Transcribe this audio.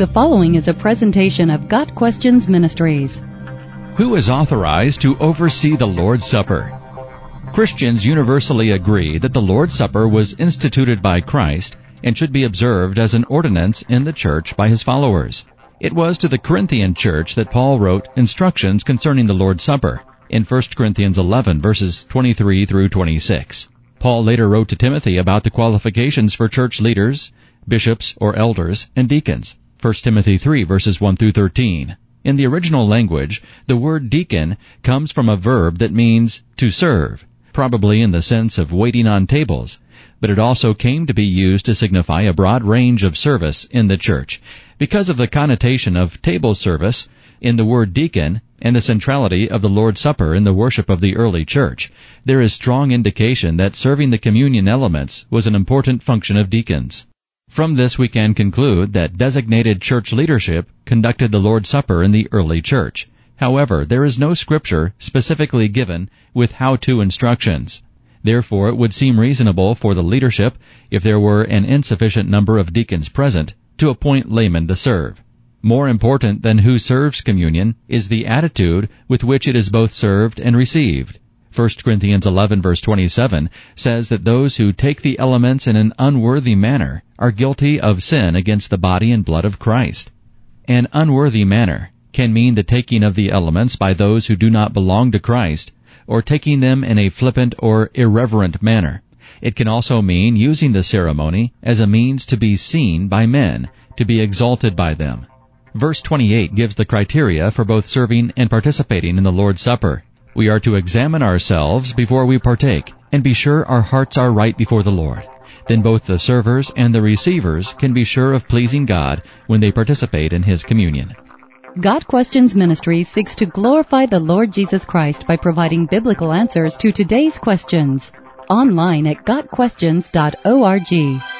The following is a presentation of Got Questions Ministries. Who is authorized to oversee the Lord's Supper? Christians universally agree that the Lord's Supper was instituted by Christ and should be observed as an ordinance in the church by his followers. It was to the Corinthian church that Paul wrote instructions concerning the Lord's Supper in 1 Corinthians 11 verses 23 through 26. Paul later wrote to Timothy about the qualifications for church leaders, bishops or elders, and deacons. 1 Timothy 3 verses 1 through 13. In the original language, the word deacon comes from a verb that means to serve, probably in the sense of waiting on tables, but it also came to be used to signify a broad range of service in the church. Because of the connotation of table service in the word deacon and the centrality of the Lord's Supper in the worship of the early church, there is strong indication that serving the communion elements was an important function of deacons. From this we can conclude that designated church leadership conducted the Lord's Supper in the early church. However, there is no scripture specifically given with how-to instructions. Therefore, it would seem reasonable for the leadership, if there were an insufficient number of deacons present, to appoint laymen to serve. More important than who serves communion is the attitude with which it is both served and received. 1 Corinthians 11 verse 27 says that those who take the elements in an unworthy manner are guilty of sin against the body and blood of Christ. An unworthy manner can mean the taking of the elements by those who do not belong to Christ, or taking them in a flippant or irreverent manner. It can also mean using the ceremony as a means to be seen by men, to be exalted by them. Verse 28 gives the criteria for both serving and participating in the Lord's Supper. We are to examine ourselves before we partake and be sure our hearts are right before the Lord. Then both the servers and the receivers can be sure of pleasing God when they participate in His communion. Got Questions Ministry seeks to glorify the Lord Jesus Christ by providing biblical answers to today's questions. Online at GotQuestions.org.